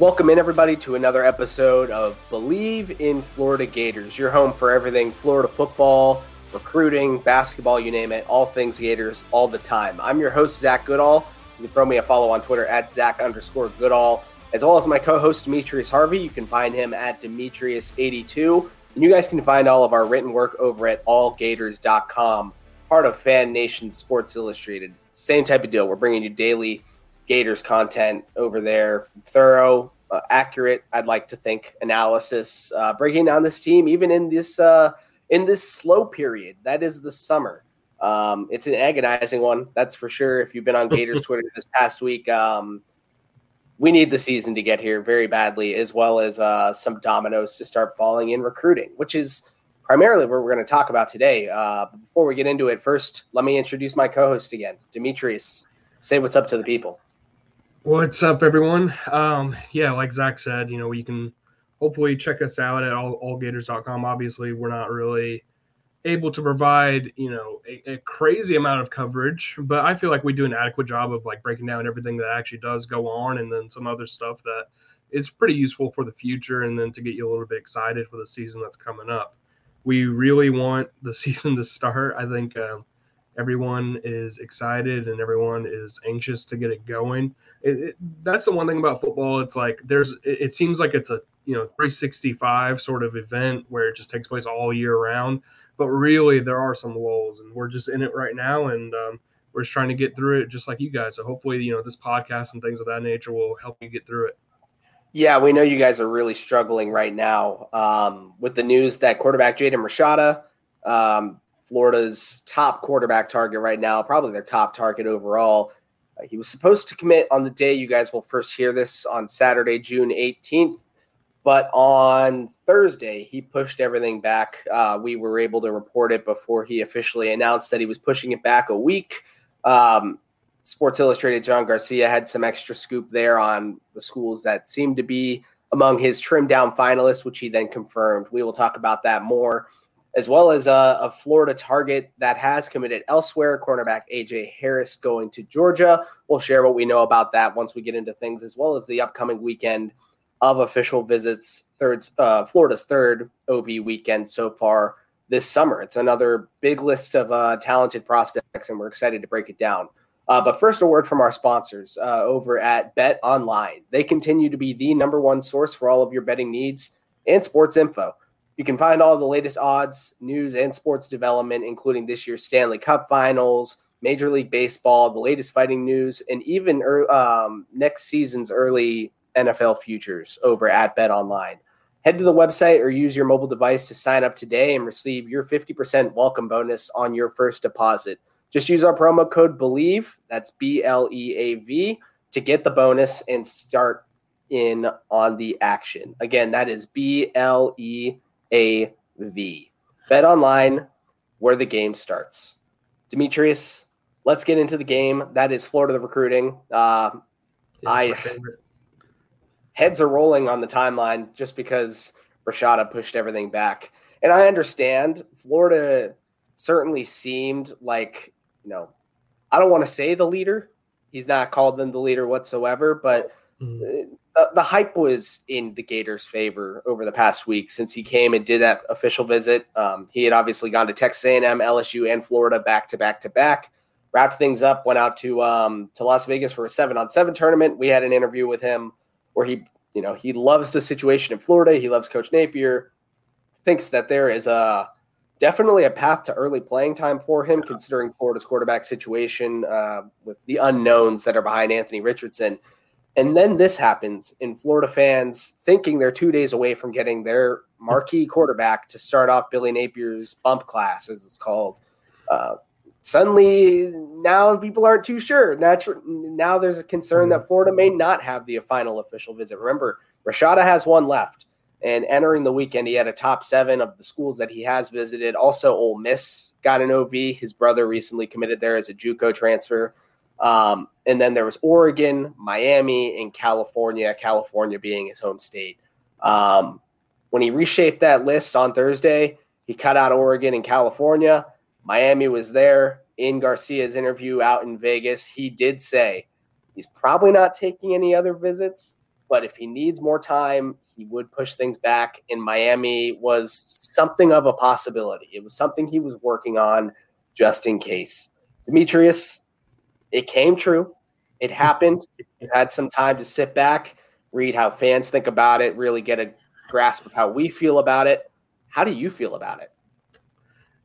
Welcome in, everybody, to another episode of Bleav in Florida Gators, your home for everything Florida football, recruiting, basketball, you name it, all things Gators all the time. I'm your host, Zach Goodall. You can throw me a follow on Twitter at Zach underscore Goodall, as well as my co host, Demetrius Harvey. You can find him at Demetrius82. And you guys can find all of our written work over at allgators.com, part of Fan Nation Sports Illustrated. Same type of deal. We're bringing you daily Gators content over there. Thorough, uh, accurate. I'd like to think analysis, uh, breaking down this team even in this uh, in this slow period that is the summer. Um, it's an agonizing one, that's for sure. If you've been on Gators Twitter this past week, um, we need the season to get here very badly, as well as uh, some dominoes to start falling in recruiting, which is primarily what we're going to talk about today. Uh, before we get into it, first, let me introduce my co-host again, Demetrius. Say what's up to the people. What's up, everyone? Um, yeah, like Zach said, you know, you can hopefully check us out at all, allgators.com. Obviously, we're not really able to provide, you know, a, a, crazy amount of coverage, but I feel like we do an adequate job of like breaking down everything that actually does go on and then some other stuff that is pretty useful for the future and then to get you a little bit excited for the season that's coming up. We really want the season to start. I think um, everyone is excited and everyone is anxious to get it going. It, it, that's the one thing about football. It's like there's it, it, seems like it's a you know 365 sort of event where it just takes place all year round, but really there are some lulls, and we're just in it right now, and um, we're just trying to get through it, just like you guys. So hopefully, you know, this podcast and things of that nature will help you get through it. Yeah, we know you guys are really struggling right now um, with the news that quarterback Jaden Rashada um, Florida's top quarterback target right now, probably their top target overall. Uh, he was supposed to commit on the day you guys will first hear this on Saturday, June 18th. But on Thursday, he pushed everything back. Uh, we were able to report it before he officially announced that he was pushing it back a week. Um, Sports Illustrated John Garcia had some extra scoop there on the schools that seemed to be among his trimmed down finalists, which he then confirmed. We will talk about that more as well as a, a, Florida target that has committed elsewhere, cornerback AJ Harris going to Georgia. We'll share what we know about that once we get into things, as well as the upcoming weekend of official visits. Third, uh, Florida's third OV weekend so far this summer. It's another big list of uh, talented prospects, and we're excited to break it down. Uh, but first, a word from our sponsors uh, over at Bet Online. They continue to be the number one source for all of your betting needs and sports info. You can find all the latest odds, news, and sports development, including this year's Stanley Cup finals, Major League Baseball, the latest fighting news, and even um, next season's early NFL futures over at Bet Online. Head to the website or use your mobile device to sign up today and receive your 50% welcome bonus on your first deposit. Just use our promo code BLEAV, that's B L E A V, to get the bonus and start in on the action. Again, that is B L E AV. Bet online where the game starts. Demetrius, let's get into the game. That is Florida the recruiting. Uh, I heads are rolling on the timeline just because Rashada pushed everything back. And I understand Florida certainly seemed like, you know, I don't want to say the leader. He's not called them the leader whatsoever, but mm the, the hype was in the Gators' favor over the past week since he came and did that official visit. Um, he had obviously gone to Texas A&M, LSU, and Florida back to back to back. Wrapped things up, went out to um, to Las Vegas for a seven on seven tournament. We had an interview with him where he, you know, he loves the situation in Florida. He loves Coach Napier. Thinks that there is a definitely a path to early playing time for him, considering Florida's quarterback situation uh, with the unknowns that are behind Anthony Richardson. And then this happens in Florida fans thinking they're two days away from getting their marquee quarterback to start off Billy Napier's bump class, as it's called. Uh, suddenly, now people aren't too sure. Natu- now there's a concern that Florida may not have the final official visit. Remember, Rashada has one left. And entering the weekend, he had a top seven of the schools that he has visited. Also, Ole Miss got an OV. His brother recently committed there as a JUCO transfer. Um, and then there was Oregon, Miami, and California. California being his home state. Um, when he reshaped that list on Thursday, he cut out Oregon and California. Miami was there in Garcia's interview out in Vegas. He did say he's probably not taking any other visits, but if he needs more time, he would push things back. In Miami was something of a possibility. It was something he was working on just in case. Demetrius, it came true. It happened. You had some time to sit back, read how fans think about it, really get a grasp of how we feel about it. How do you feel about it?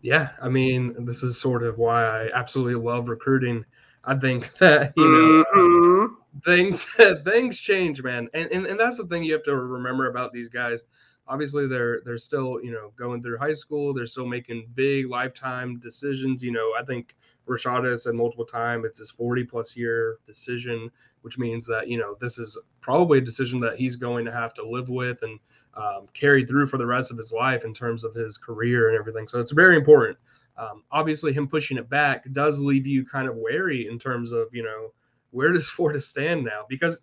Yeah, I mean, this is sort of why I absolutely love recruiting. I think that you know mm-hmm. things things change, man, and, and and that's the thing you have to remember about these guys. Obviously, they're they're still you know going through high school. They're still making big lifetime decisions. You know, I think Rashada said multiple times it's his 40 plus year decision, which means that you know this is probably a decision that he's going to have to live with and um, carried through for the rest of his life in terms of his career and everything. So it's very important. Um, obviously, him pushing it back does leave you kind of wary in terms of you know where does Florida stand now? Because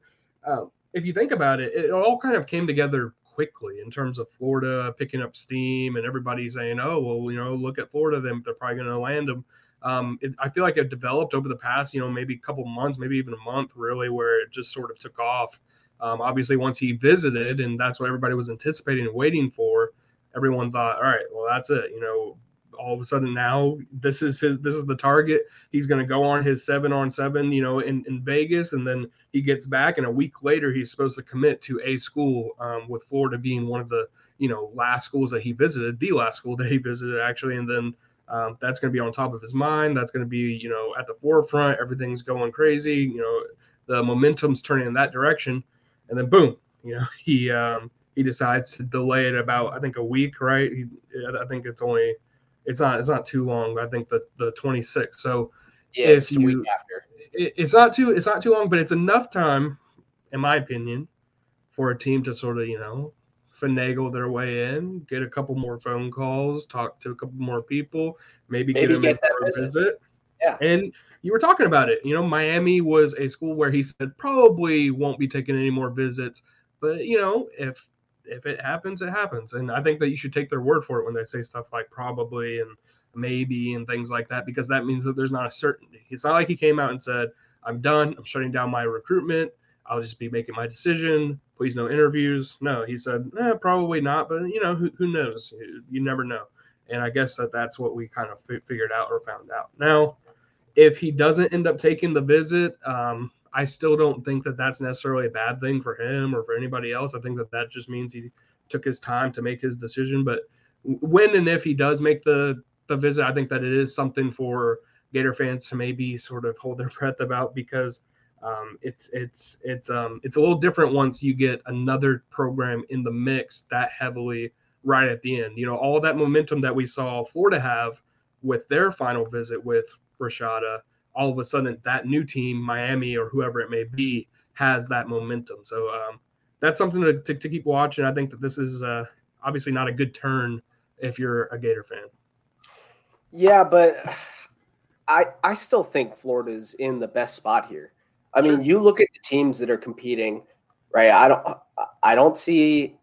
uh, if you think about it, it all kind of came together quickly in terms of Florida picking up steam and everybody saying, "Oh, well, you know, look at Florida, then they're probably going to land them." Um, it, I feel like it developed over the past, you know, maybe a couple months, maybe even a month, really, where it just sort of took off. Um, obviously, once he visited, and that's what everybody was anticipating and waiting for, everyone thought, all right, well, that's it. You know, all of a sudden now this is his this is the target. He's going to go on his seven on seven, you know, in, in Vegas, and then he gets back, and a week later he's supposed to commit to a school, um, with Florida being one of the you know last schools that he visited, the last school that he visited actually, and then. Um, that's going to be on top of his mind. That's going to be, you know, at the forefront. Everything's going crazy. You know, the momentum's turning in that direction and then boom, you know, he um, he decides to delay it about I think a week, right? He, I think it's only it's not it's not too long. I think the the 26th. So yeah, if you, it, it's not too it's not too long, but it's enough time, in my opinion, for a team to sort of you know finagle their way in, get a couple more phone calls, talk to a couple more people, maybe, maybe get them get in for a visit. visit. Yeah, and you were talking about it. You know, Miami was a school where he said probably won't be taking any more visits, but you know, if if it happens, it happens. And I think that you should take their word for it when they say stuff like probably and maybe and things like that, because that means that there's not a certainty. It's not like he came out and said, I'm done, I'm shutting down my recruitment, I'll just be making my decision. Please no interviews. No, he said, eh, probably not, but you know, who, who knows? You never know. And I guess that that's what we kind of f- figured out or found out. Now, if he doesn't end up taking the visit, um, I still don't think that that's necessarily a bad thing for him or for anybody else. I think that that just means he took his time to make his decision. But when and if he does make the the visit, I think that it is something for Gator fans to maybe sort of hold their breath about because um, it's it's it's um, it's a little different once you get another program in the mix that heavily right at the end. You know, all that momentum that we saw Florida have with their final visit with Rashada, all of a sudden that new team, Miami or whoever it may be, has that momentum. So um, that's something to, to, to, keep watching. I think that this is uh, obviously not a good turn if you're a Gator fan. Yeah, but I I still think Florida's in the best spot here. I mean, you look at the teams that are competing, right? I don't I don't see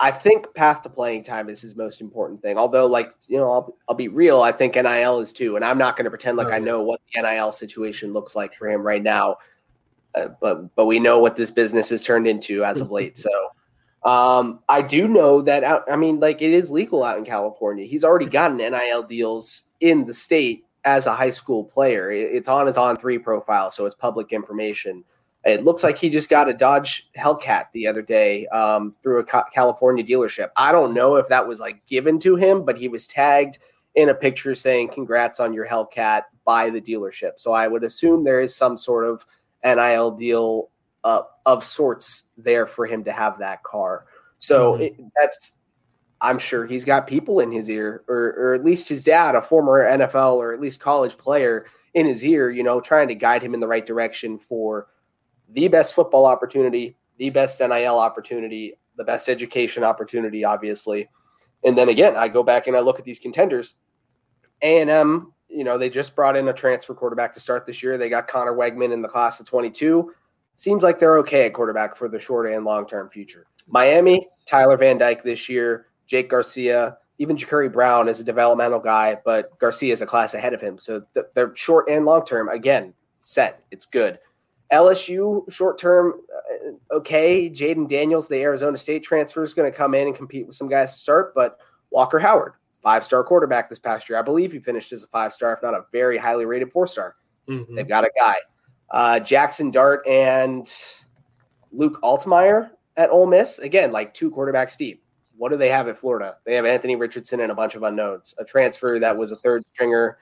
I think path to playing time is his most important thing. Although, like you know, I'll, I'll be real. I think NIL is too, and I'm not going to pretend like oh, I know what the NIL situation looks like for him right now. Uh, but but we know what this business has turned into as of late. So um, I do know that. Out, I mean, like it is legal out in California. He's already gotten NIL deals in the state as a high school player. It's on his On3 profile, so it's public information. It looks like he just got a Dodge Hellcat the other day um, through a California dealership. I don't know if that was like given to him, but he was tagged in a picture saying "Congrats on your Hellcat" by the dealership. So I would assume there is some sort of NIL deal uh, of sorts there for him to have that car. So mm-hmm. it, that's I'm sure he's got people in his ear, or, or at least his dad, a former NFL or at least college player, in his ear, you know, trying to guide him in the right direction for the best football opportunity, the best NIL opportunity the best education opportunity, obviously. And then again, I go back and I look at these contenders. A&M, you know, they just brought in a transfer quarterback to start this year. They got Conner Weigman in the class of 22. Seems like they're okay at quarterback for the short and long term future. Miami, Tyler Van Dyke this year, Jake Garcia, even Jacurri Brown is a developmental guy, but Garcia is a class ahead of him. So they're short and long term. Again, set. It's good. LSU short term, uh, okay. Jayden Daniels, the Arizona State transfer, is going to come in and compete with some guys to start. But Walker Howard, five star quarterback this past year, I believe he finished as a five star, if not a very highly rated four star. Mm-hmm. They've got a guy, uh, Jaxson Dart and Luke Altmyer at Ole Miss. Again, like two quarterbacks deep. What do they have at Florida? They have Anthony Richardson and a bunch of unknowns. A transfer that was a third stringer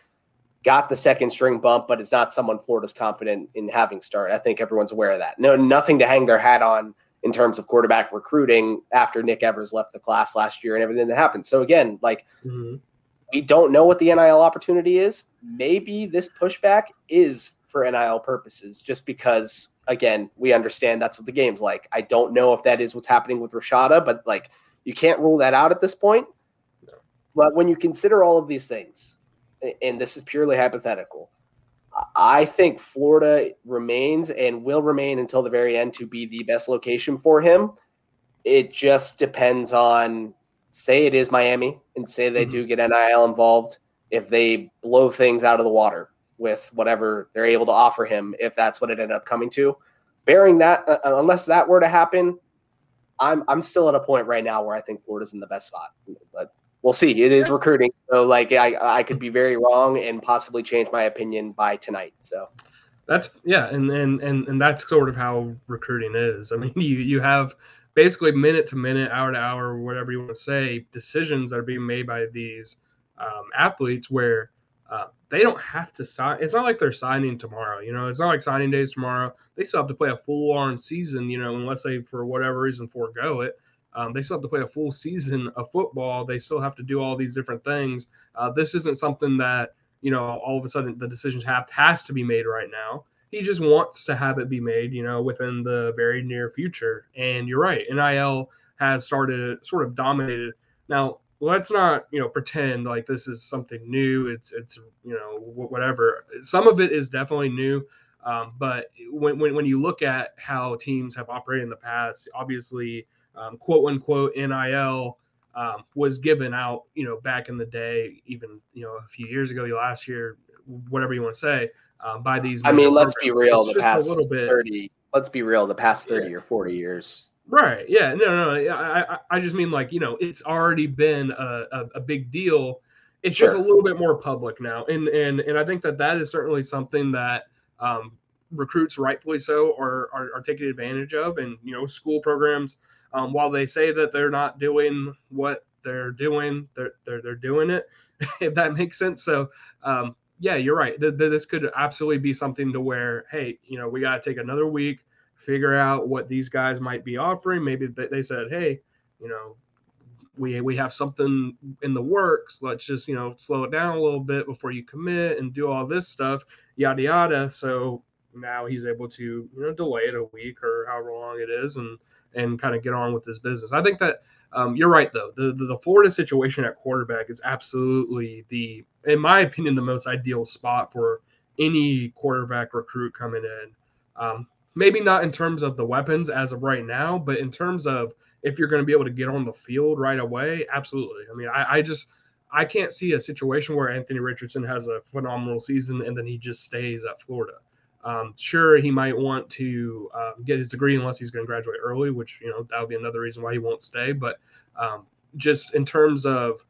got the second string bump, but it's not someone Florida's confident in having start. I think everyone's aware of that. No, nothing to hang their hat on in terms of quarterback recruiting after Nick Evers left the class last year and everything that happened. So again, like mm-hmm. we don't know what the NIL opportunity is. Maybe this pushback is for NIL purposes, just because again, we understand that's what the game's like. I don't know if that is what's happening with Rashada, but like you can't rule that out at this point. No. But when you consider all of these things, and this is purely hypothetical. I think Florida remains and will remain until the very end to be the best location for him. It just depends on, say, it is Miami, and say they mm-hmm. do get NIL involved. If they blow things out of the water with whatever they're able to offer him, if that's what it ended up coming to, bearing that, uh, uh unless that were to happen, I'm I'm still at a point right now where I think Florida's in the best spot. But we'll see. It is recruiting, so like I I could be very wrong and possibly change my opinion by tonight. So that's yeah, and and and and that's sort of how recruiting is. I mean, you you have basically minute to minute, hour to hour, whatever you want to say, decisions that are being made by these um, athletes where. Uh, they don't have to sign. It's not like they're signing tomorrow. You know, it's not like signing days tomorrow. They still have to play a full on season. You know, unless they for whatever reason forego it. Um, they still have to play a full season of football. They still have to do all these different things. Uh, this isn't something that you know all of a sudden the decisions have has to be made right now. He just wants to have it be made, you know, within the very near future. And you're right, NIL has started sort of dominated. Now let's not you know pretend like this is something new. It's it's you know whatever. Some of it is definitely new. Um, but when, when, when you look at how teams have operated in the past, obviously um, quote unquote NIL um, was given out, you know, back in the day, even you know a few years ago, last year, whatever you want to say, um, by these. I mean, let's be real. the past a little bit, thirty. Let's be real. The past thirty yeah. or forty years. Right. Yeah. No. No. no. I, I. I just mean like you know, it's already been a, a, a big deal. It's sure. just a little bit more public now, and and and I think that that is certainly something that um, recruits, rightfully so, are, are are taking advantage of, and you know, school programs um, while they say that they're not doing what they're doing, they're they're, they're doing it. if that makes sense. So um, yeah, you're right. Th- th- this could absolutely be something to where, hey, you know, we got to take another week, figure out what these guys might be offering. Maybe they said, hey, you know, we we have something in the works. Let's just you know slow it down a little bit before you commit and do all this stuff, yada yada. So now he's able to you know delay it a week or however long it is, and and kind of get on with this business. I think that um, you're right though. The, the, the Florida situation at quarterback is absolutely the, in my opinion, the most ideal spot for any quarterback recruit coming in. Um, maybe not in terms of the weapons as of right now, but in terms of if you're going to be able to get on the field right away, absolutely. I mean, I, I just I can't see a situation where Anthony Richardson has a phenomenal season and then he just stays at Florida. Um, sure, he might want to uh, get his degree unless he's going to graduate early, which you know that would be another reason why he won't stay. But um, just in terms of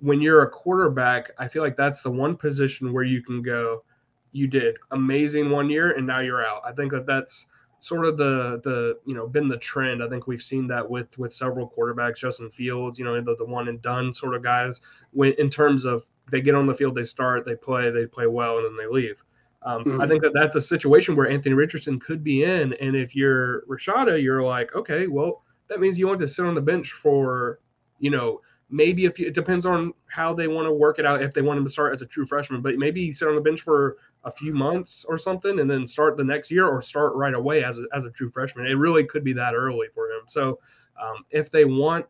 when you're a quarterback, I feel like that's the one position where you can go. You did amazing one year, and now you're out. I think that that's sort of the the you know been the trend. I think we've seen that with with several quarterbacks, Justin Fields, you know, the, the one and done sort of guys. When in terms of they get on the field, they start, they play, they play well, and then they leave. Um, mm-hmm. I think that that's a situation where Anthony Richardson could be in. And if you're Rashada, you're like, okay, well, that means you want to sit on the bench for, you know, maybe if you, it depends on how they want to work it out. If they want him to start as a true freshman, but maybe sit on the bench for a few months or something, and then start the next year, or start right away as a, as a true freshman. It really could be that early for him. So Um, if they want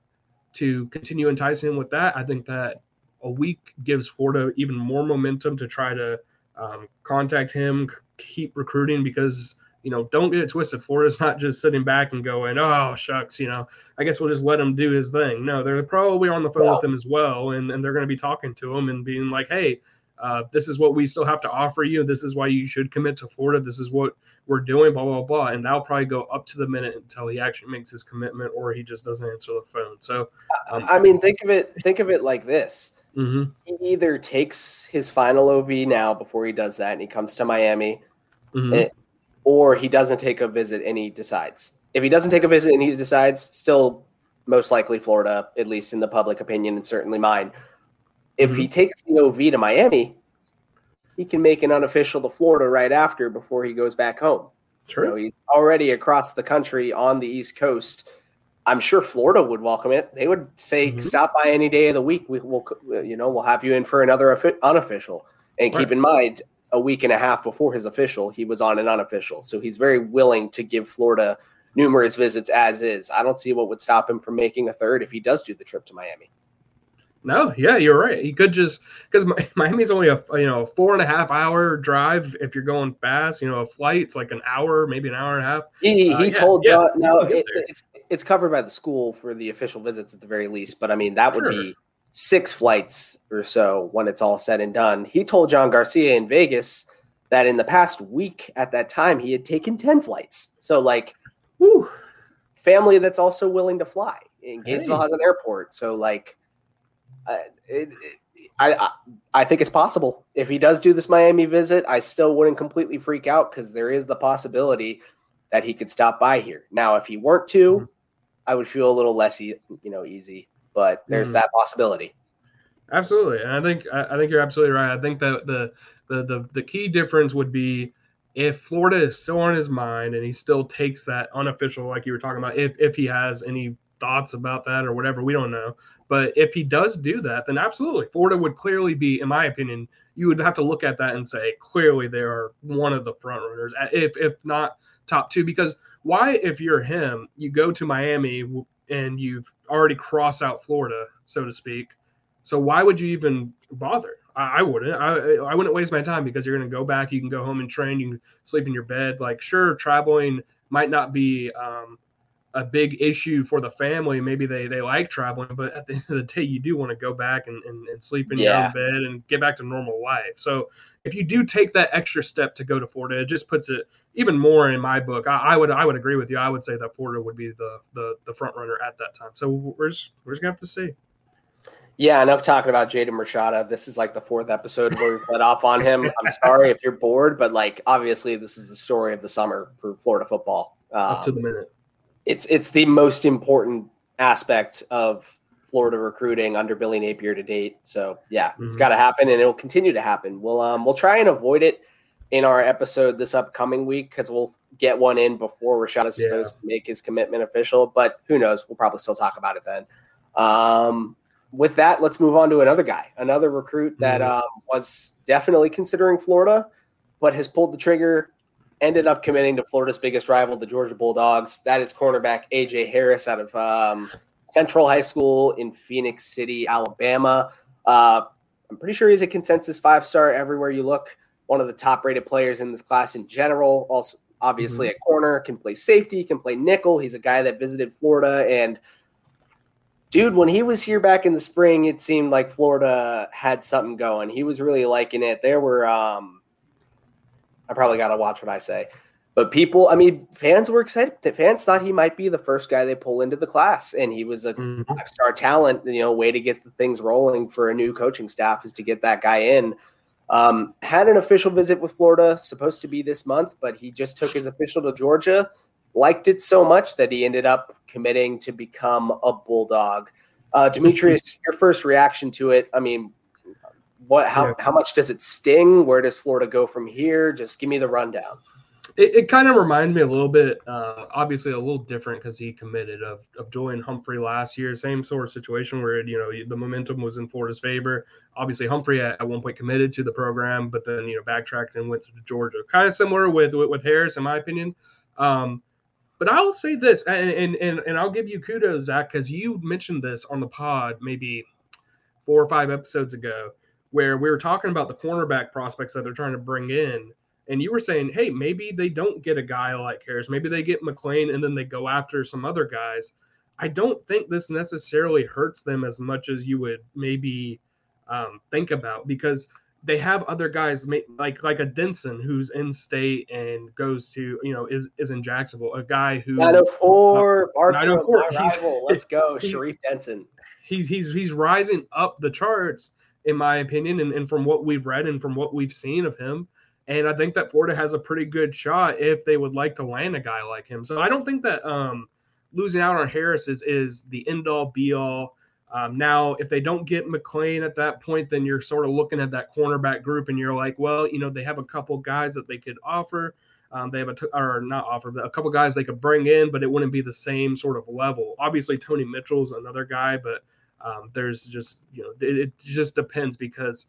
to continue enticing him with that, I think that a week gives Florida even more momentum to try to um, contact him, keep recruiting because you know don't get it twisted. Florida's not just sitting back and going, "Oh shucks," you know. I guess we'll just let him do his thing. No, they're probably on the phone with him as well, and, and they're going to be talking to him and being like, "Hey, uh, this is what we still have to offer you. This is why you should commit to Florida. This is what we're doing, blah, blah, blah. And that'll probably go up to the minute until he actually makes his commitment or he just doesn't answer the phone. So, um, I mean, think of it, think of it like this. Mm-hmm. He either takes his final OV now before he does that and he comes to Miami, mm-hmm. it, or he doesn't take a visit and he decides. If he doesn't take a visit and he decides, still most likely Florida, at least in the public opinion and certainly mine. If mm-hmm. he takes the OV to Miami, he can make an unofficial to Florida right after before he goes back home. True. You know, he's already across the country on the East Coast. I'm sure Florida would welcome it. They would say, mm-hmm. "Stop by any day of the week. We will, you know, we'll have you in for another unofficial." And right. keep in mind, a week and a half before his official, he was on an unofficial, so he's very willing to give Florida numerous visits as is. I don't see what would stop him from making a third if he does do the trip to Miami. No, yeah, you're right. He could just because Miami's only a you know four and a half hour drive if you're going fast. You know, a flight's like an hour, maybe an hour and a half. He, he uh, told yeah, John. No, it, it's it's covered by the school for the official visits at the very least. But I mean, that would be six flights or so when it's all said and done. He told John Garcia in Vegas that in the past week at that time he had taken ten flights. So like, whew, family that's also willing to fly. And Gainesville hey. has an airport, so like it, it, I, I think it's possible. If he does do this Miami visit, I still wouldn't completely freak out because there is the possibility that he could stop by here. Now, if he weren't to, mm-hmm. I would feel a little less, you know, easy. But there's mm-hmm. that possibility. Absolutely, and I think I think you're absolutely right. I think that the the the the key difference would be if Florida is still on his mind and he still takes that unofficial, like you were talking about, if if he has any thoughts about that or whatever, we don't know. But if he does do that, then absolutely, Florida would clearly be, in my opinion, you would have to look at that and say clearly they are one of the front runners, if if not top two. Because why, if you're him, you go to Miami and you've already crossed out Florida, so to speak. So why would you even bother? I, wouldn't. I, I wouldn't waste my time because you're going to go back. You can go home and train. You can sleep in your bed. Like, sure, traveling might not be um, a big issue for the family. Maybe they they like traveling, but at the end of the day, you do want to go back and, and, and sleep in yeah. your own bed and get back to normal life. So if you do take that extra step to go to Florida, it just puts it even more in my book. I, I would I would agree with you. I would say that Florida would be the the, the front runner at that time. So we're just we're just gonna have to see. Yeah, enough talking about Jaden Rashada. This is like the fourth episode where we've let off on him. I'm sorry if you're bored, but like obviously this is the story of the summer for Florida football. Um, Up to the minute it's it's the most important aspect of Florida recruiting under Billy Napier to date. So yeah, mm-hmm. it's got to happen, and it'll continue to happen. We'll um we'll try and avoid it in our episode this upcoming week because we'll get one in before Rashad is yeah. supposed to make his commitment official. But who knows? We'll probably still talk about it then. Um, with that, let's move on to another guy, another recruit that mm-hmm. um, was definitely considering Florida, but has pulled the trigger ended up committing to Florida's biggest rival, the Georgia Bulldogs. That is cornerback AJ Harris out of um, Central High School in Phenix City, Alabama. Uh, I'm pretty sure he's a consensus five star everywhere you look. One of the top rated players in this class in general. Also, obviously, mm-hmm. a corner can play safety, can play nickel. He's a guy that visited Florida and. Dude, when he was here back in the spring, it seemed like Florida had something going. He was really liking it. There were um, I probably got to watch what I say. But people, I mean, fans were excited. The fans thought he might be the first guy they pull into the class, and he was a mm-hmm. five star talent. You know, way to get the things rolling for a new coaching staff is to get that guy in. Um, had an official visit with Florida, supposed to be this month, but he just took his official to Georgia. Liked it so much that he ended up committing to become a Bulldog. Uh, Demetrius, your first reaction to it? I mean, what how, yeah. how much does it sting? Where does florida go from here? Just give me the rundown. It, it kind of reminds me a little bit uh, obviously a little different because he committed of, of julian humphrey last year. Same sort of situation where you know the momentum was in florida's favor. Obviously humphrey at, at one point committed to the program but then you know backtracked and went to georgia. Kind of similar with, with, with harris in my opinion. Um, But I'll say this, and and and, and I'll give you kudos, Zach, because you mentioned this on the pod maybe four or five episodes ago, where we were talking about the cornerback prospects that they're trying to bring in. And you were saying, hey, maybe they don't get a guy like Harris. Maybe they get McClain and then they go after some other guys. I don't think this necessarily hurts them as much as you would maybe um, think about because they have other guys like like a Denson who's in state and goes to you know is is in Jacksonville, a guy who 904 uh, 904 rival. Let's go, Sharif Denson. He's he's he's rising up the charts in my opinion, and, and from what we've read and from what we've seen of him. And I think that Florida has a pretty good shot if they would like to land a guy like him. So I don't think that um, losing out on Harris is, is the end all be all. Um, now, if they don't get McClain at that point, then you're sort of looking at that cornerback group and you're like, well, you know, they have a couple guys that they could offer. Um, they have a, t- or not offer, a couple guys they could bring in, but it wouldn't be the same sort of level. Obviously, Tony Mitchell's another guy, but um, there's just, you know, it, it just depends because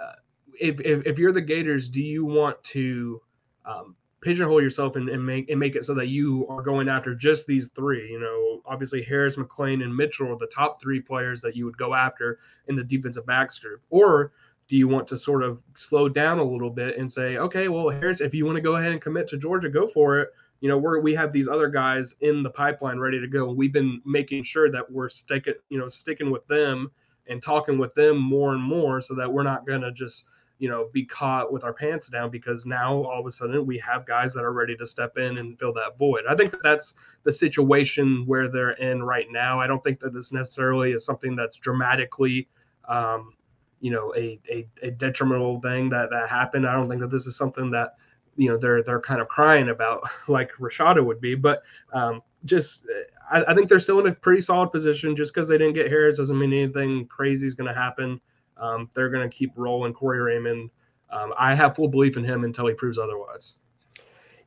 uh, if, if, if, you're the Gators, do you want to um, pigeonhole yourself and, and, make and make it so that you are going after just these three. You know, obviously Harris, McClain, and Mitchell are the top three players that you would go after in the defensive backs group. Or do you want to sort of slow down a little bit and say, okay, well, Harris, if you want to go ahead and commit to Georgia, go for it. You know, we're we have these other guys in the pipeline ready to go. We've been making sure that we're sticking, you know, sticking with them and talking with them more and more so that we're not gonna just you know, be caught with our pants down because now all of a sudden we have guys that are ready to step in and fill that void. I think that that's the situation where they're in right now. I don't think that this necessarily is something that's dramatically, um, you know, a, a, a detrimental thing that, that happened. I don't think that this is something that, you know, they're, they're kind of crying about like Rashada would be, but um, just, I, I think they're still in a pretty solid position just because they didn't get Harris doesn't mean anything crazy is going to happen. Um, they're going to keep rolling Corey Raymond. Um, I have full belief in him until he proves otherwise.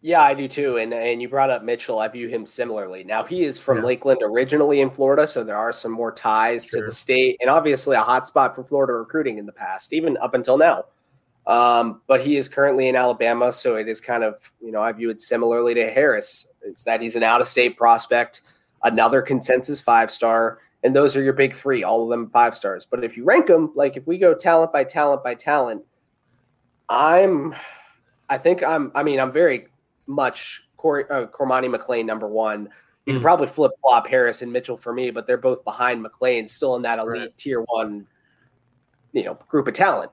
Yeah, I do too. And and you brought up Mitchell. I view him similarly. Now he is from yeah. Lakeland originally in Florida, so there are some more ties sure. to the state, and obviously a hot spot for Florida recruiting in the past, even up until now. Um, but he is currently in Alabama, so it is kind of you know I view it similarly to Harris. It's that he's an out of state prospect, another consensus five star and those are your big three, all of them five stars. But if you rank them, like if we go talent by talent by talent, I'm, I think I'm, I mean, I'm very much Cor- uh, Cormani McClain number one. You mm. can probably flip flop Harris and Mitchell for me, but they're both behind McClain, still in that elite right. tier one, you know, group of talent.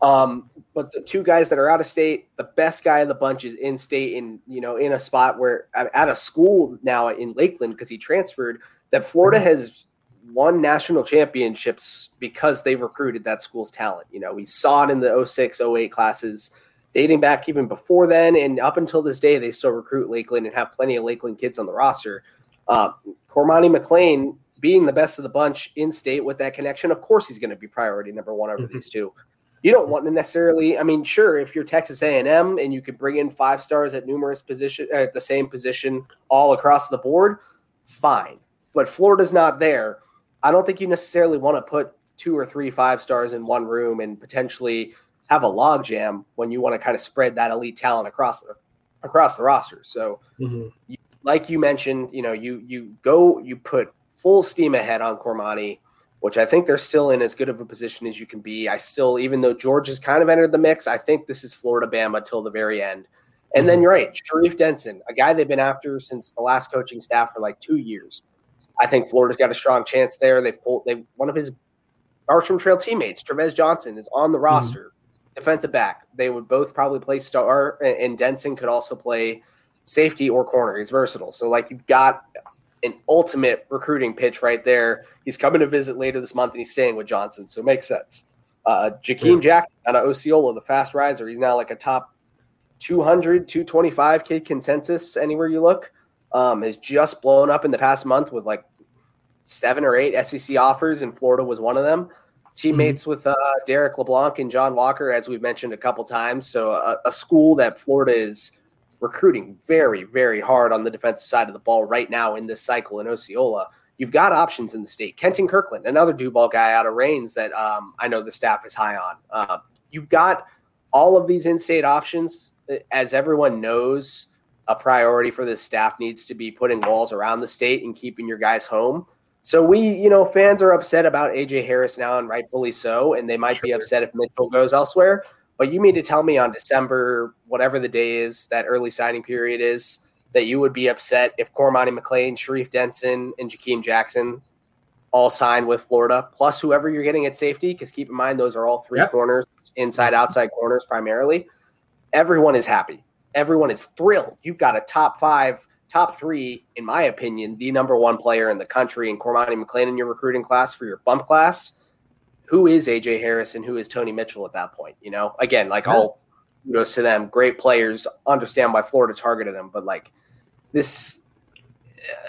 Um, but the two guys that are out of state, the best guy of the bunch is in state, in you know, in a spot where at a school now in Lakeland because he transferred. That Florida mm-hmm. has won national championships because they recruited that school's talent. You know, we saw it in the 06, 08 classes dating back even before then. And up until this day, they still recruit Lakeland and have plenty of Lakeland kids on the roster. Uh, Cormani McClain being the best of the bunch in state with that connection, of course he's going to be priority number one over mm-hmm. these two. You don't want to necessarily. I mean, sure, if you're Texas A&M and you can bring in five stars at numerous positions at the same position all across the board, fine. But Florida's not there. I don't think you necessarily want to put two or three five stars in one room and potentially have a logjam when you want to kind of spread that elite talent across the across the roster. So, mm-hmm. you, like you mentioned, you know, you you go you put full steam ahead on Cormani, which I think they're still in as good of a position as you can be. I still, even though George has kind of entered the mix, I think this is Florida Bama till the very end. And mm-hmm. then you're right, Sharif Denson, a guy they've been after since the last coaching staff for like two years. I think Florida's got a strong chance there. They've pulled they one of his Bartram Trail teammates, Trevez Johnson, is on the mm-hmm. roster, defensive back. They would both probably play star, and Denson could also play safety or corner. He's versatile. So like you've got an ultimate recruiting pitch right there. He's coming to visit later this month, and he's staying with Johnson, so it makes sense. Uh, Jakeem. Jackson out of Osceola, the fast riser. He's now like a top 200, 225 kid consensus anywhere you look um, has just blown up in the past month with like seven or eight SEC offers, and Florida was one of them. Teammates mm-hmm. with uh, Derek LeBlanc and John Walker, as we've mentioned a couple times. So a, a, school that Florida is recruiting very, very hard on the defensive side of the ball right now in this cycle in Osceola. You've got options in the state. Kenton Kirkland, another Duval guy out of Raines that um, I know the staff is high on. Uh, you've got all of these in-state options, as everyone knows a priority for this staff needs to be putting walls around the state and keeping your guys home. So we, you know, fans are upset about AJ Harris now, and rightfully so. And they might sure. be upset if Mitchell goes elsewhere. But you mean to tell me on December, whatever the day is, that early signing period is, that you would be upset if Cormani McClain, Sharif Denson, and Jakeem Jackson all signed with Florida, plus whoever you're getting at safety? Because keep in mind, those are all three yep. corners, inside, outside corners primarily. Everyone is happy. Everyone is thrilled. You've got a top five top three, in my opinion, the number one player in the country in Cormani McClain in your recruiting class for your bump class. Who is AJ Harris and who is Tony Mitchell at that point? You know, again, like all kudos to them, great players. Understand why Florida targeted them, but like this,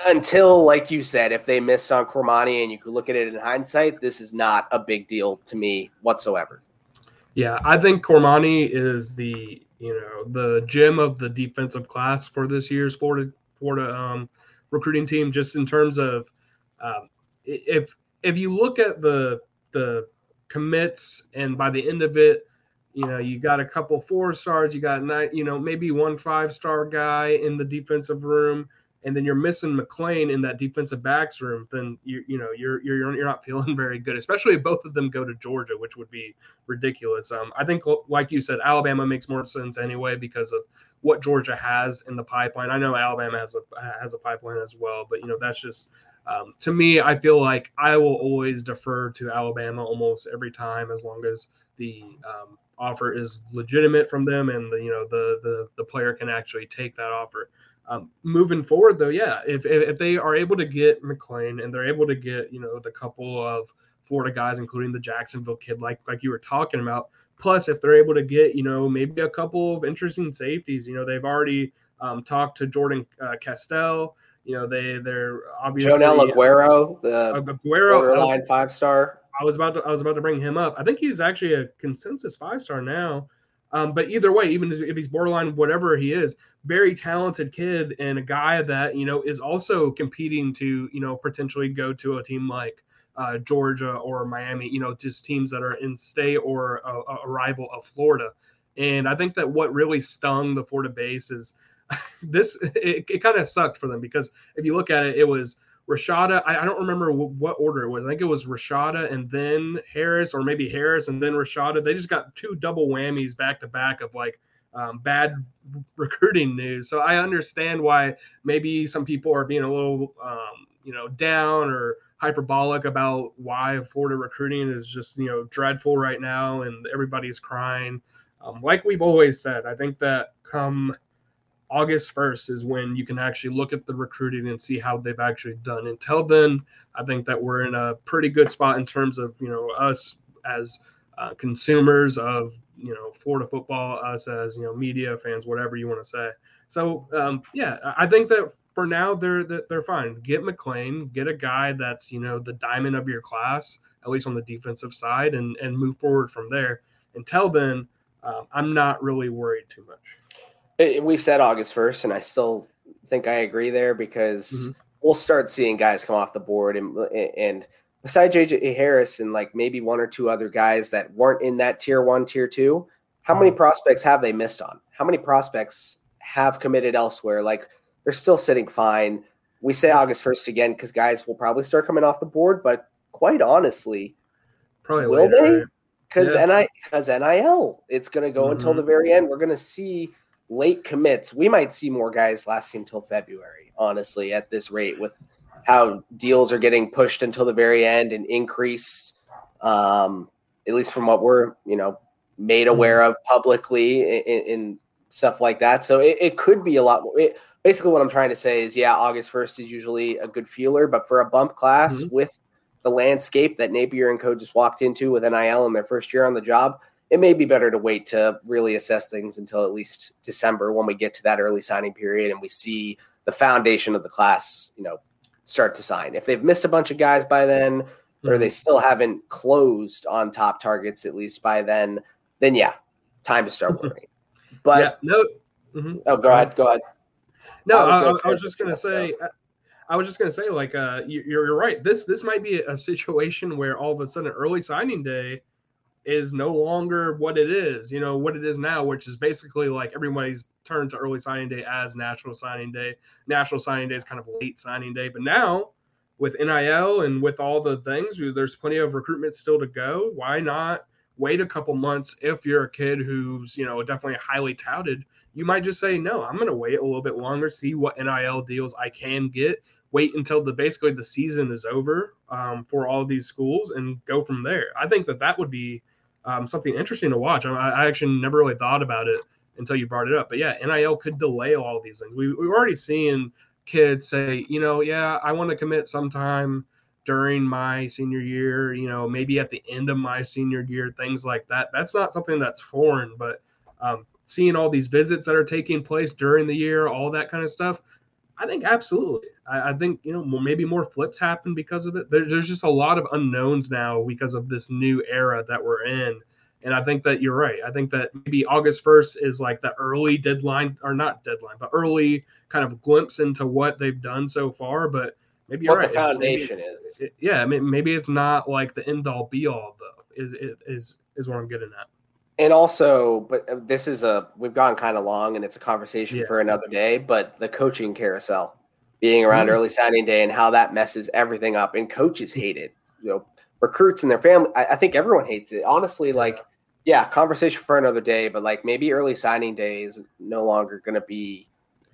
until like you said, if they missed on Cormani and you could look at it in hindsight, this is not a big deal to me whatsoever. Yeah, I think Cormani is the you know the gem of the defensive class for this year's Florida Florida um, recruiting team, just in terms of um, if if you look at the the commits and by the end of it, you know you got a couple four stars, you got nine, you know maybe one five star guy in the defensive room, and then you're missing McClain in that defensive backs room, then you you know you're you're you're not feeling very good, especially if both of them go to Georgia, which would be ridiculous. Um, I think like you said, Alabama makes more sense anyway because of what Georgia has in the pipeline. I know Alabama has a has a pipeline as well, but you know that's just um, to me. I feel like I will always defer to Alabama almost every time as long as the um, offer is legitimate from them and the you know the the the player can actually take that offer. Um, moving forward, though, yeah, if, if they are able to get McClain and they're able to get you know the couple of Florida guys, including the Jacksonville kid, like like you were talking about, plus if they're able to get you know maybe a couple of interesting safeties, you know they've already um, talked to Jordan uh, Castell. You know they they're obviously Joenel Aguero, the Aguero borderline five star. I was about to I was about to bring him up. I think he's actually a consensus five star now. Um, but either way, even if he's borderline, whatever he is, very talented kid and a guy that you know is also competing to you know potentially go to a team like uh, Georgia or Miami, you know, just teams that are in state or a, a, rival of Florida. And I think that what really stung the Florida base is this. It, it kind of sucked for them because if you look at it, it was Rashada. I, I don't remember w- what order it was. I think it was Rashada and then Harris, or maybe Harris and then Rashada. They just got two double whammies back to back of like um, bad recruiting news. So I understand why maybe some people are being a little, um, you know, down or hyperbolic about why Florida recruiting is just you know dreadful right now and everybody's crying. Um, like we've always said, I think that come August 1st is when you can actually look at the recruiting and see how they've actually done. Until then, I think that we're in a pretty good spot in terms of you know us as uh, consumers of you know Florida football, us as you know media fans, whatever you want to say. So um, yeah, I think that for now they're they're fine. Get McClain, get a guy that's you know the diamond of your class, at least on the defensive side, and and move forward from there. Until then, um, I'm not really worried too much. We've said August first, and I still think I agree there because mm-hmm. we'll start seeing guys come off the board and and besides JJ Harris and like maybe one or two other guys that weren't in that tier one, tier two, how many mm-hmm. prospects have they missed on? How many prospects have committed elsewhere? Like they're still sitting fine. We say August 1st again because guys will probably start coming off the board, but quite honestly, probably will later, they? Because yeah. NI because NIL, it's going to go mm-hmm. until the very end. We're going to see late commits. We might see more guys lasting until February, honestly, at this rate with how deals are getting pushed until the very end and increased. Um, at least from what we're, you know, made mm-hmm. aware of publicly in, in stuff like that. So it, it could be a lot more. It, basically what I'm trying to say is, yeah, August 1st is usually a good feeler, but for a bump class mm-hmm. with the landscape that Napier and Co just walked into with NIL in their first year on the job, it may be better to wait to really assess things until at least December when we get to that early signing period and we see the foundation of the class, you know, start to sign. If they've missed a bunch of guys by then, mm-hmm. or they still haven't closed on top targets at least by then, then yeah, time to start worrying. But yeah, no. Mm-hmm. Oh, go ahead. Go ahead. No, I was, I, I was just gonna say. So. I was just gonna say, like, uh, you, are you're right. This this might be a situation where all of a sudden, early signing day, is no longer what it is, you know, what it is now, which is basically like everybody's turned to early signing day as national signing day. National signing day is kind of late signing day. But now with NIL and with all the things, there's plenty of recruitment still to go. Why not wait a couple months if you're a kid who's, you know, definitely highly touted? You might just say, no, I'm going to wait a little bit longer, see what NIL deals I can get wait until the basically the season is over um, for all these schools and go from there. I think that that would be um, something interesting to watch. I, I, actually never really thought about it until you brought it up. But yeah, NIL could delay all of these things. We, we've already seen kids say, you know, yeah, I want to commit sometime during my senior year, you know, maybe at the end of my senior year, things like that. That's not something that's foreign, but um, seeing all these visits that are taking place during the year, all that kind of stuff, I think absolutely. I, I, think you know maybe more flips happen because of it. There, there's just a lot of unknowns now because of this new era that we're in, and I think that you're right. I think that maybe August first is like the early deadline, or not deadline, but early kind of glimpse into what they've done so far. But maybe what you're right. the foundation maybe, is. It, yeah, maybe it's not like the end all be all though. Is is is what I'm getting at and also but uh, this is a we've gone kind of long and it's a conversation yeah. for another day but the coaching carousel being around mm-hmm. early signing day and how that messes everything up and coaches hate it. You know recruits and their family I, I think everyone hates it. Honestly like yeah conversation for another day but like maybe early signing day is no longer going to be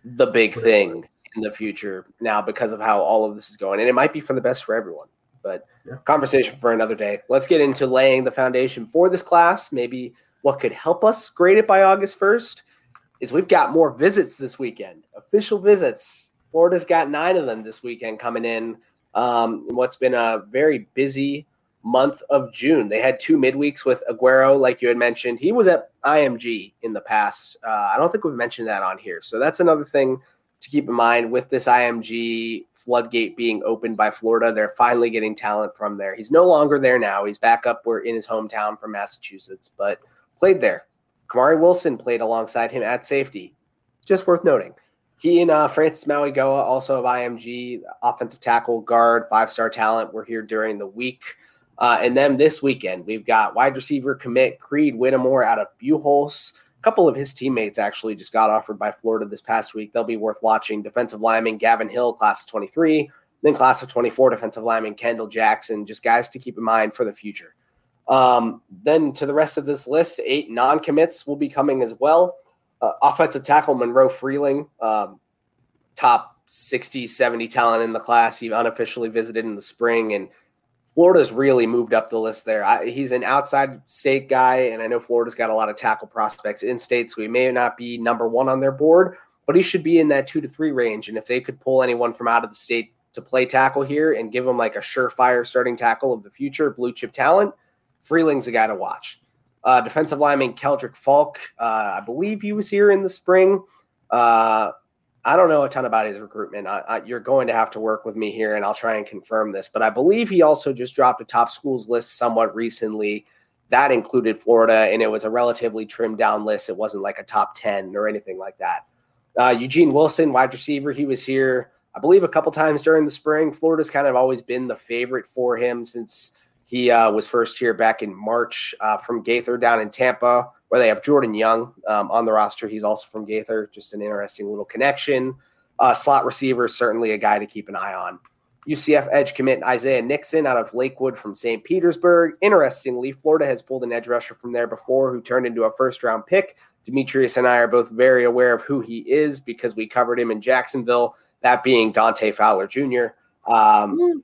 the big thing in the future now because of how all of this is going. And it might be for the best for everyone but yeah. conversation for another day. Let's get into laying the foundation for this class. Maybe what could help us grade it by August 1st is we've got more visits this weekend, official visits. Florida's got nine of them this weekend coming in. Um, in what's been a very busy month of June. They had two midweeks with Aguero, like you had mentioned. He was at IMG in the past. Uh, I don't think we've mentioned that on here. So that's another thing to keep in mind with this IMG floodgate being opened by Florida. They're finally getting talent from there. He's no longer there now. He's back up where in his hometown from Massachusetts, but – played there. Kamari Wilson played alongside him at safety. Just worth noting. He and uh, Francis Mauigoa, also of IMG, offensive tackle, guard, five star talent, were here during the week. Uh, and then this weekend, we've got wide receiver commit Creed Whittemore out of Buchholz. A couple of his teammates actually just got offered by Florida this past week. They'll be worth watching. Defensive lineman Gavin Hill, class of 23. Then class of 24, defensive lineman Kendall Jackson. Just guys to keep in mind for the future. Um, then to the rest of this list, eight non commits will be coming as well. Uh, offensive tackle Monroe Freeling, um, top 60, 70 talent in the class. He unofficially visited in the spring, and Florida's really moved up the list there. I, he's an outside state guy, and I know Florida's got a lot of tackle prospects in state, so he may not be number one on their board, but he should be in that two to three range. And if they could pull anyone from out of the state to play tackle here and give him like a surefire starting tackle of the future, blue chip talent – Freeling's a guy to watch. Uh, defensive lineman Keldric Faulk, uh, I believe he was here in the spring. Uh, I don't know a ton about his recruitment. I, I, you're going to have to work with me here, and I'll try and confirm this. But I believe he also just dropped a top schools list somewhat recently. That included Florida, and it was a relatively trimmed down list. It wasn't like a top 10 or anything like that. Uh, Eugene Wilson, wide receiver, he was here, I believe, a couple times during the spring. Florida's kind of always been the favorite for him since he uh, was first here back in March uh, from Gaither down in Tampa, where they have Jordan Young um, on the roster. He's also from Gaither. Just an interesting little connection. Uh, slot receiver, certainly a guy to keep an eye on. UCF edge commit Isaiah Nixon out of Lakewood from St. Petersburg. Interestingly, Florida has pulled an edge rusher from there before who turned into a first round pick. Demetrius and I are both very aware of who he is because we covered him in Jacksonville, that being Dante Fowler Jr. Um,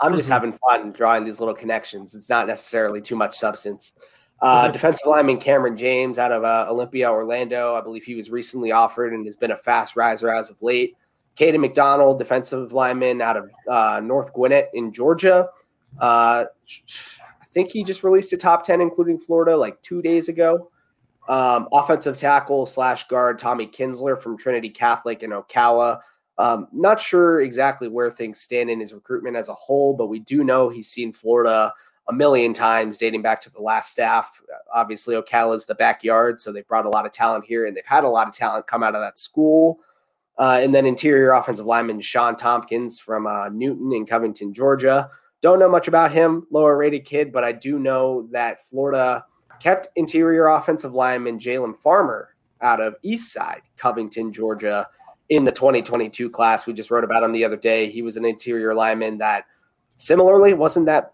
I'm just mm-hmm. having fun drawing these little connections. It's not necessarily too much substance. Uh, mm-hmm. Defensive lineman Cameron James out of uh, Olympia, Orlando. I believe he was recently offered and has been a fast riser as of late. Caden McDonald, defensive lineman out of uh, North Gwinnett in Georgia. Uh, I think he just released a top 10, including Florida, like two days ago. Um, offensive tackle slash guard Tommy Kinsler from Trinity Catholic in Ocala. Um, not sure exactly where things stand in his recruitment as a whole, but we do know he's seen Florida a million times dating back to the last staff. Obviously, Ocala is the backyard, so they've brought a lot of talent here, and they've had a lot of talent come out of that school. Uh, and then interior offensive lineman Sean Tompkins from uh, Newton in Covington, Georgia. Don't know much about him, lower rated kid, but I do know that Florida kept interior offensive lineman Jalen Farmer out of East Side, Covington, Georgia, in the 2022 class. We just wrote about him the other day. He was an interior lineman that similarly wasn't that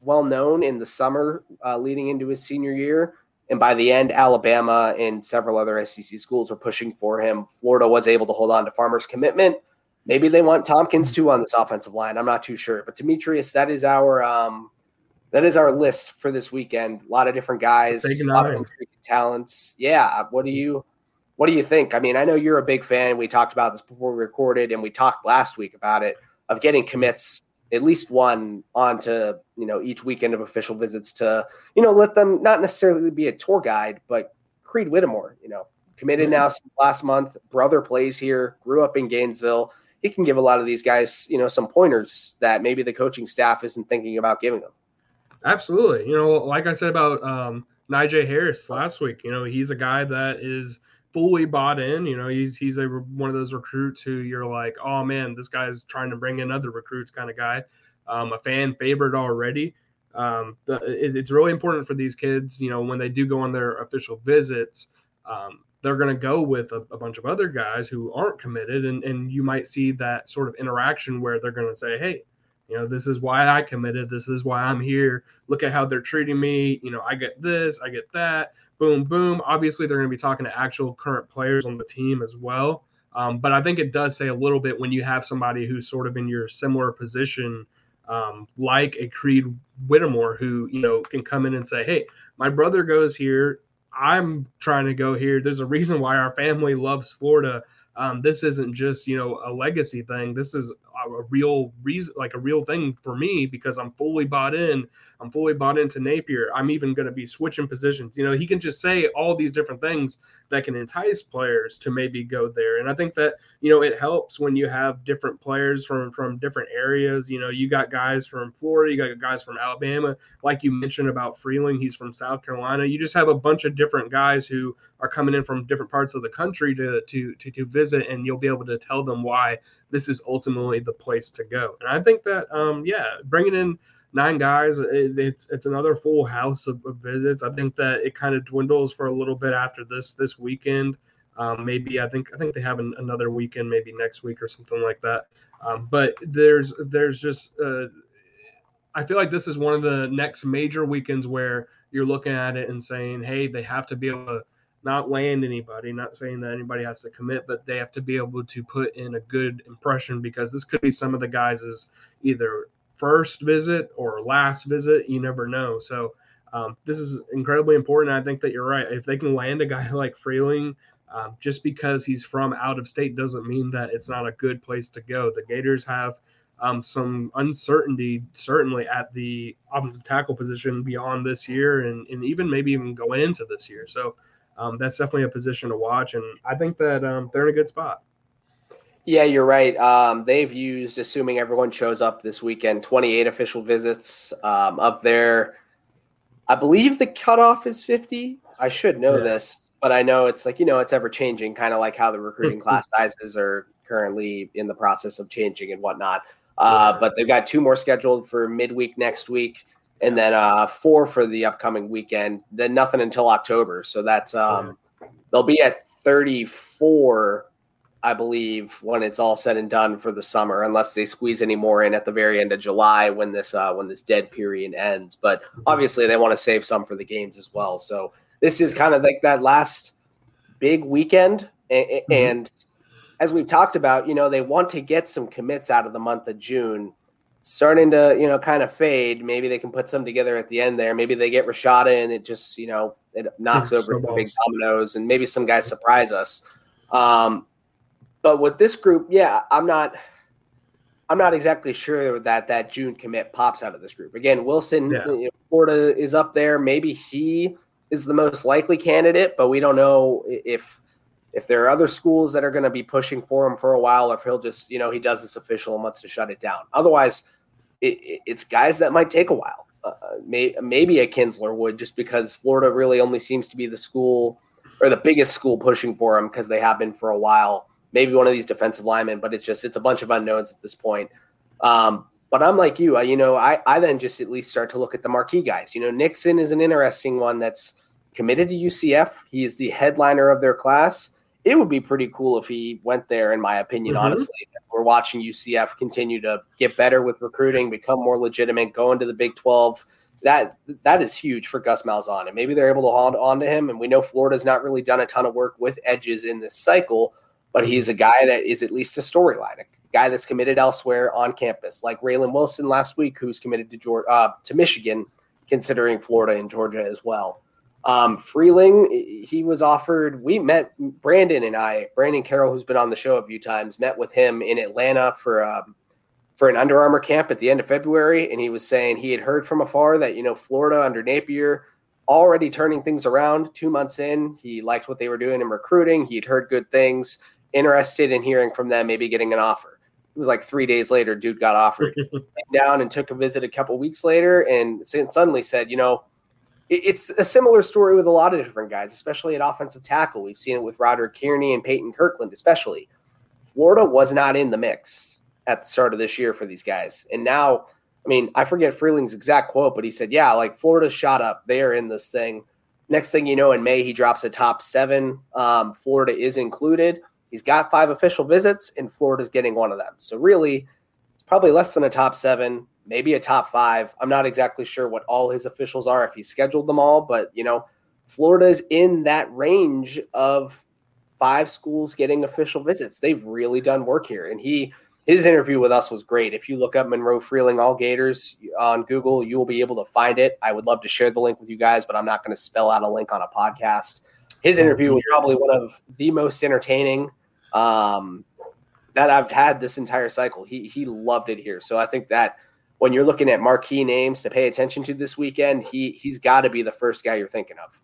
well known in the summer uh, leading into his senior year. And by the end, Alabama and several other SEC schools were pushing for him. Florida was able to hold on to Farmer's commitment. Maybe they want Tompkins too on this offensive line. I'm not too sure. But Demetrius, that is our um, that is our list for this weekend. A lot of different guys, a lot of talents. Yeah. What do you what do you think? I mean, I know you're a big fan. We talked about this before we recorded, and we talked last week about it of getting commits at least one onto you know each weekend of official visits to you know let them not necessarily be a tour guide, but Creed Whittemore, you know, committed now since last month. Brother plays here, grew up in Gainesville. He can give a lot of these guys, you know, some pointers that maybe the coaching staff isn't thinking about giving them. Absolutely. You know, like I said about um, Najee Harris last week, you know, he's a guy that is fully bought in. You know, he's he's a one of those recruits who you're like, oh man, this guy's trying to bring in other recruits, kind of guy. Um, a fan favorite already. Um, the, it, it's really important for these kids. You know, when they do go on their official visits, um, they're going to go with a, a, bunch of other guys who aren't committed, and and you might see that sort of interaction where they're going to say, hey you know, this is why I committed. This is why I'm here. Look at how they're treating me. You know, I get this, I get that. Boom, boom. Obviously, they're going to be talking to actual current players on the team as well. Um, but I think it does say a little bit when you have somebody who's sort of in your similar position, um, like a Creed Whittemore, who you know can come in and say, "Hey, my brother goes here. I'm trying to go here. There's a reason why our family loves Florida. Um, this isn't just you know a legacy thing. This is a real reason, like a real thing for me because I'm fully bought in. I'm fully bought into Napier. I'm even going to be switching positions. You know, he can just say all these different things that can entice players to maybe go there. And I think that you know it helps when you have different players from from different areas. You know, you got guys from Florida, you got guys from Alabama, like you mentioned about Freeling. He's from South Carolina. You just have a bunch of different guys who are coming in from different parts of the country to to to, to visit, and you'll be able to tell them why this is ultimately the place to go. And I think that, um, yeah, bringing in nine guys, it, it's it's another full house of, of, visits. I think that it kind of dwindles for a little bit after this this weekend. Um, maybe I think I think they have an, another weekend, maybe next week or something like that. Um, but there's there's just uh, I feel like this is one of the next major weekends where you're looking at it and saying, hey, they have to be able to not land anybody, not saying that anybody has to commit, but they have to be able to put in a good impression because this could be some of the guys' either first visit or last visit. You never know. So um, this is incredibly important. I think that you're right. If they can land a guy like Freeling, um, just because he's from out of state doesn't mean that it's not a good place to go. The Gators have um, some uncertainty, certainly at the offensive tackle position beyond this year, and, and even maybe even going into this year. So um, that's definitely a position to watch. And I think that um, they're in a good spot. Yeah, you're right. Um, they've used, assuming everyone shows up this weekend, 28 official visits um, up there. I believe the cutoff is 50. I should know yeah. this, but I know it's like, you know, it's ever changing, kind of like how the recruiting class sizes are currently in the process of changing and whatnot. Uh, yeah. But they've got two more scheduled for midweek next week and then uh, four for the upcoming weekend. Then nothing until October. So that's um, they'll be at 34, I believe, when it's all said and done for the summer, unless they squeeze any more in at the very end of July when this uh, when this dead period ends. But mm-hmm. obviously, they want to save some for the games as well. So this is kind of like that last big weekend, mm-hmm. and as we've talked about, you know, they want to get some commits out of the month of June starting to you know kind of fade. Maybe they can put some together at the end there. Maybe they get Rashada and it just you know it knocks over the big dominoes, and maybe some guys surprise us. Um, but with this group, yeah, I'm not. I'm not exactly sure that that June commit pops out of this group. Again, Wilson, yeah. you know, Florida is up there. Maybe he is the most likely candidate, but we don't know if if there are other schools that are going to be pushing for him for a while, or if he'll just, you know, he does this official and wants to shut it down. Otherwise, it, it's guys that might take a while. Uh, may, maybe a Kinsler would just because Florida really only seems to be the school or the biggest school pushing for him because they have been for a while. Maybe one of these defensive linemen, but it's just it's a bunch of unknowns at this point. Um, But I'm like you, I, you know, I, I then just at least start to look at the marquee guys. You know, Nixon is an interesting one that's committed to UCF. He is the headliner of their class. It would be pretty cool if he went there, in my opinion, mm-hmm. honestly. We're watching UCF continue to get better with recruiting, become more legitimate, go into the Big 12 that that is huge for Gus Malzahn, and maybe they're able to hold on to him. And we know Florida's not really done a ton of work with edges in this cycle, but he's a guy that is at least a storyline, a guy that's committed elsewhere on campus, like Raylen Wilson last week, who's committed to Georgia, uh, to Michigan, considering Florida and Georgia as well. Um, Freeling, he was offered. We met Brandon and I, Brandon Carroll, who's been on the show a few times, met with him in Atlanta for um, for an Under Armour camp at the end of February, and he was saying he had heard from afar that you know Florida under Napier already turning things around. Two months in, he liked what they were doing in recruiting. He'd heard good things. Interested in hearing from them, maybe getting an offer. It was like three days later, dude got offered. down and took a visit a couple weeks later, and suddenly said, you know, it's a similar story with a lot of different guys, especially at offensive tackle. We've seen it with Roderick Kearney and Peyton Kirkland, especially. Florida was not in the mix at the start of this year for these guys. And now, I mean, I forget Freeling's exact quote, but he said, Yeah, like Florida shot up. They are in this thing. Next thing you know, in May, he drops a top seven. Um, Florida is included. He's got five official visits, and Florida's getting one of them. So, really, it's probably less than a top seven, maybe a top five. I'm not exactly sure what all his officials are if he scheduled them all, but, you know, Florida's in that range of five schools getting official visits. They've really done work here. And he, his interview with us was great. If you look up Monroe Freeling All Gators on Google, you will be able to find it. I would love to share the link with you guys, but I'm not going to spell out a link on a podcast. His interview was probably one of the most entertaining um, that I've had this entire cycle. He he loved it here. So I think that when you're looking at marquee names to pay attention to this weekend, he he's got to be the first guy you're thinking of.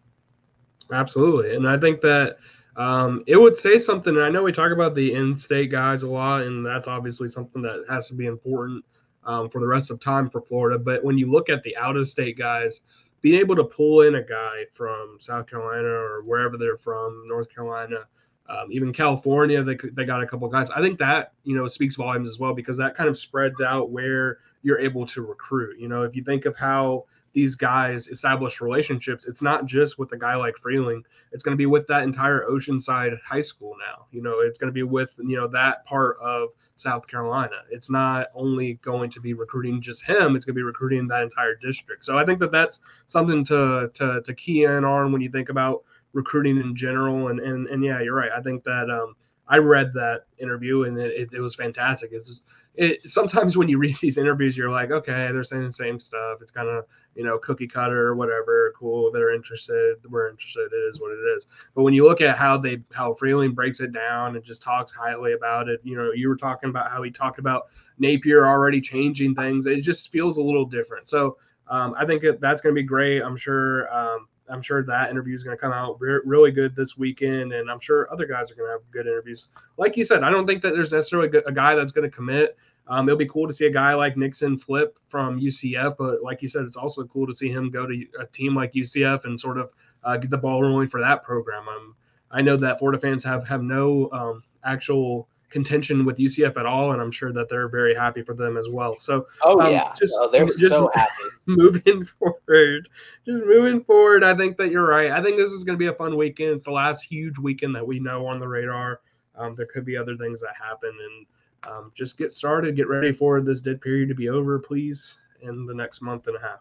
Absolutely, and I think that um, it would say something. And I know we talk about the in-state guys a lot, and that's obviously something that has to be important um, for the rest of time for Florida. But when you look at the out-of-state guys, being able to pull in a guy from South Carolina or wherever they're from, North Carolina, um, even California, they they got a couple guys. I think that you know speaks volumes as well because that kind of spreads out where you're able to recruit. You know, if you think of how these guys establish relationships, it's not just with a guy like Freeling. It's going to be with that entire Oceanside high school now. You know, it's going to be with, you know, that part of South Carolina. It's not only going to be recruiting just him, it's going to be recruiting that entire district. So I think that that's something to, to, to key in on when you think about recruiting in general. And, and, and yeah, you're right. I think that, um, I read that interview and it, it, it was fantastic. It's, it sometimes when you read these interviews, you're like, okay, they're saying the same stuff. It's kind of you know cookie cutter or whatever. Cool, they're interested. We're interested. It is what it is. But when you look at how they how Freeling breaks it down and just talks highly about it, you know, you were talking about how he talked about Napier already changing things. It just feels a little different. So um, I think that's going to be great. I'm sure. Um, I'm sure that interview is going to come out re- really good this weekend, and I'm sure other guys are going to have good interviews. Like you said, I don't think that there's necessarily a guy that's going to commit. Um, it'll be cool to see a guy like Nixon flip from UCF, but like you said, it's also cool to see him go to a team like UCF and sort of uh, get the ball rolling for that program. Um, I know that Florida fans have have no um, actual contention with UCF at all, and I'm sure that they're very happy for them as well. So, oh um, yeah, just, oh, they're just so happy. Moving forward, just moving forward, I think that you're right. I think this is going to be a fun weekend. It's the last huge weekend that we know on the radar. Um, there could be other things that happen, and um, just get started, get ready for this dead period to be over, please, in the next month and a half.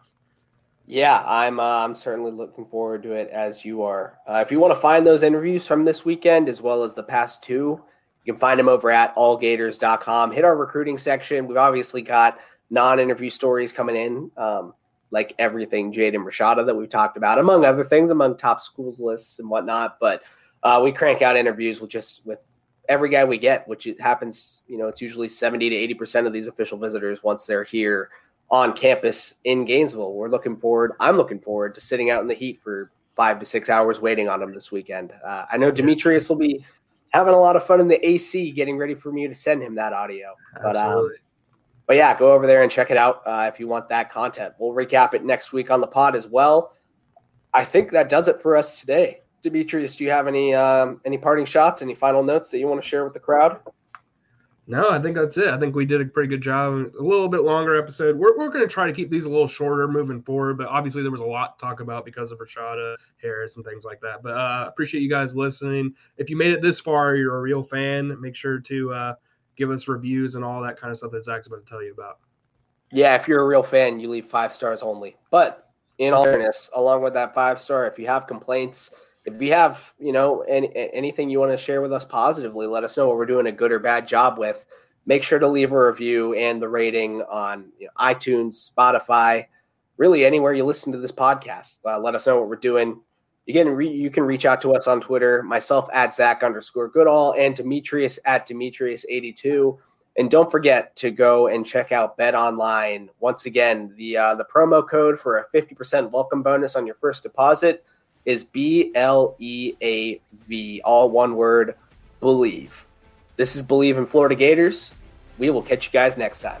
Yeah, I'm. Uh, I'm certainly looking forward to it as you are. Uh, if you want to find those interviews from this weekend as well as the past two, you can find them over at allgators.com. Hit our recruiting section. We've obviously got non interview stories coming in, um, like everything Jaden Rashada that we've talked about, among other things, among top schools lists and whatnot. But uh, we crank out interviews with just with every guy we get, which it happens, you know, it's usually 70 to 80% of these official visitors once they're here on campus in Gainesville. We're looking forward, I'm looking forward to sitting out in the heat for five to six hours waiting on them this weekend. Uh, I know Demetrius will be having a lot of fun in the AC, getting ready for me to send him that audio. But um, but yeah, go over there and check it out uh, if you want that content. We'll recap it next week on the pod as well. I think that does it for us today. Demetrius, do you have any um, any parting shots, any final notes that you want to share with the crowd? No, I think that's it. I think we did a pretty good job. A little bit longer episode. We're, we're going to try to keep these a little shorter moving forward, but obviously there was a lot to talk about because of Rashada Harris and things like that. But uh, appreciate you guys listening. If you made it this far, you're a real fan. Make sure to uh, give us reviews and all that kind of stuff that Zach's about to tell you about. Yeah, if you're a real fan, you leave five stars only. But in all fairness, along with that five star, if you have complaints, if you have, you know, any, anything you want to share with us positively, let us know what we're doing a good or bad job with. Make sure to leave a review and the rating on you know, iTunes, Spotify, really anywhere you listen to this podcast. Uh, let us know what we're doing. Again, re- you can reach out to us on Twitter, myself at Zach underscore Goodall and Demetrius at Demetrius82. And don't forget to go and check out Bet Online. Once again, the uh, the promo code for a 50% welcome bonus on your first deposit is B L E A V, all one word, believe. This is Bleav in Florida Gators. We will catch you guys next time.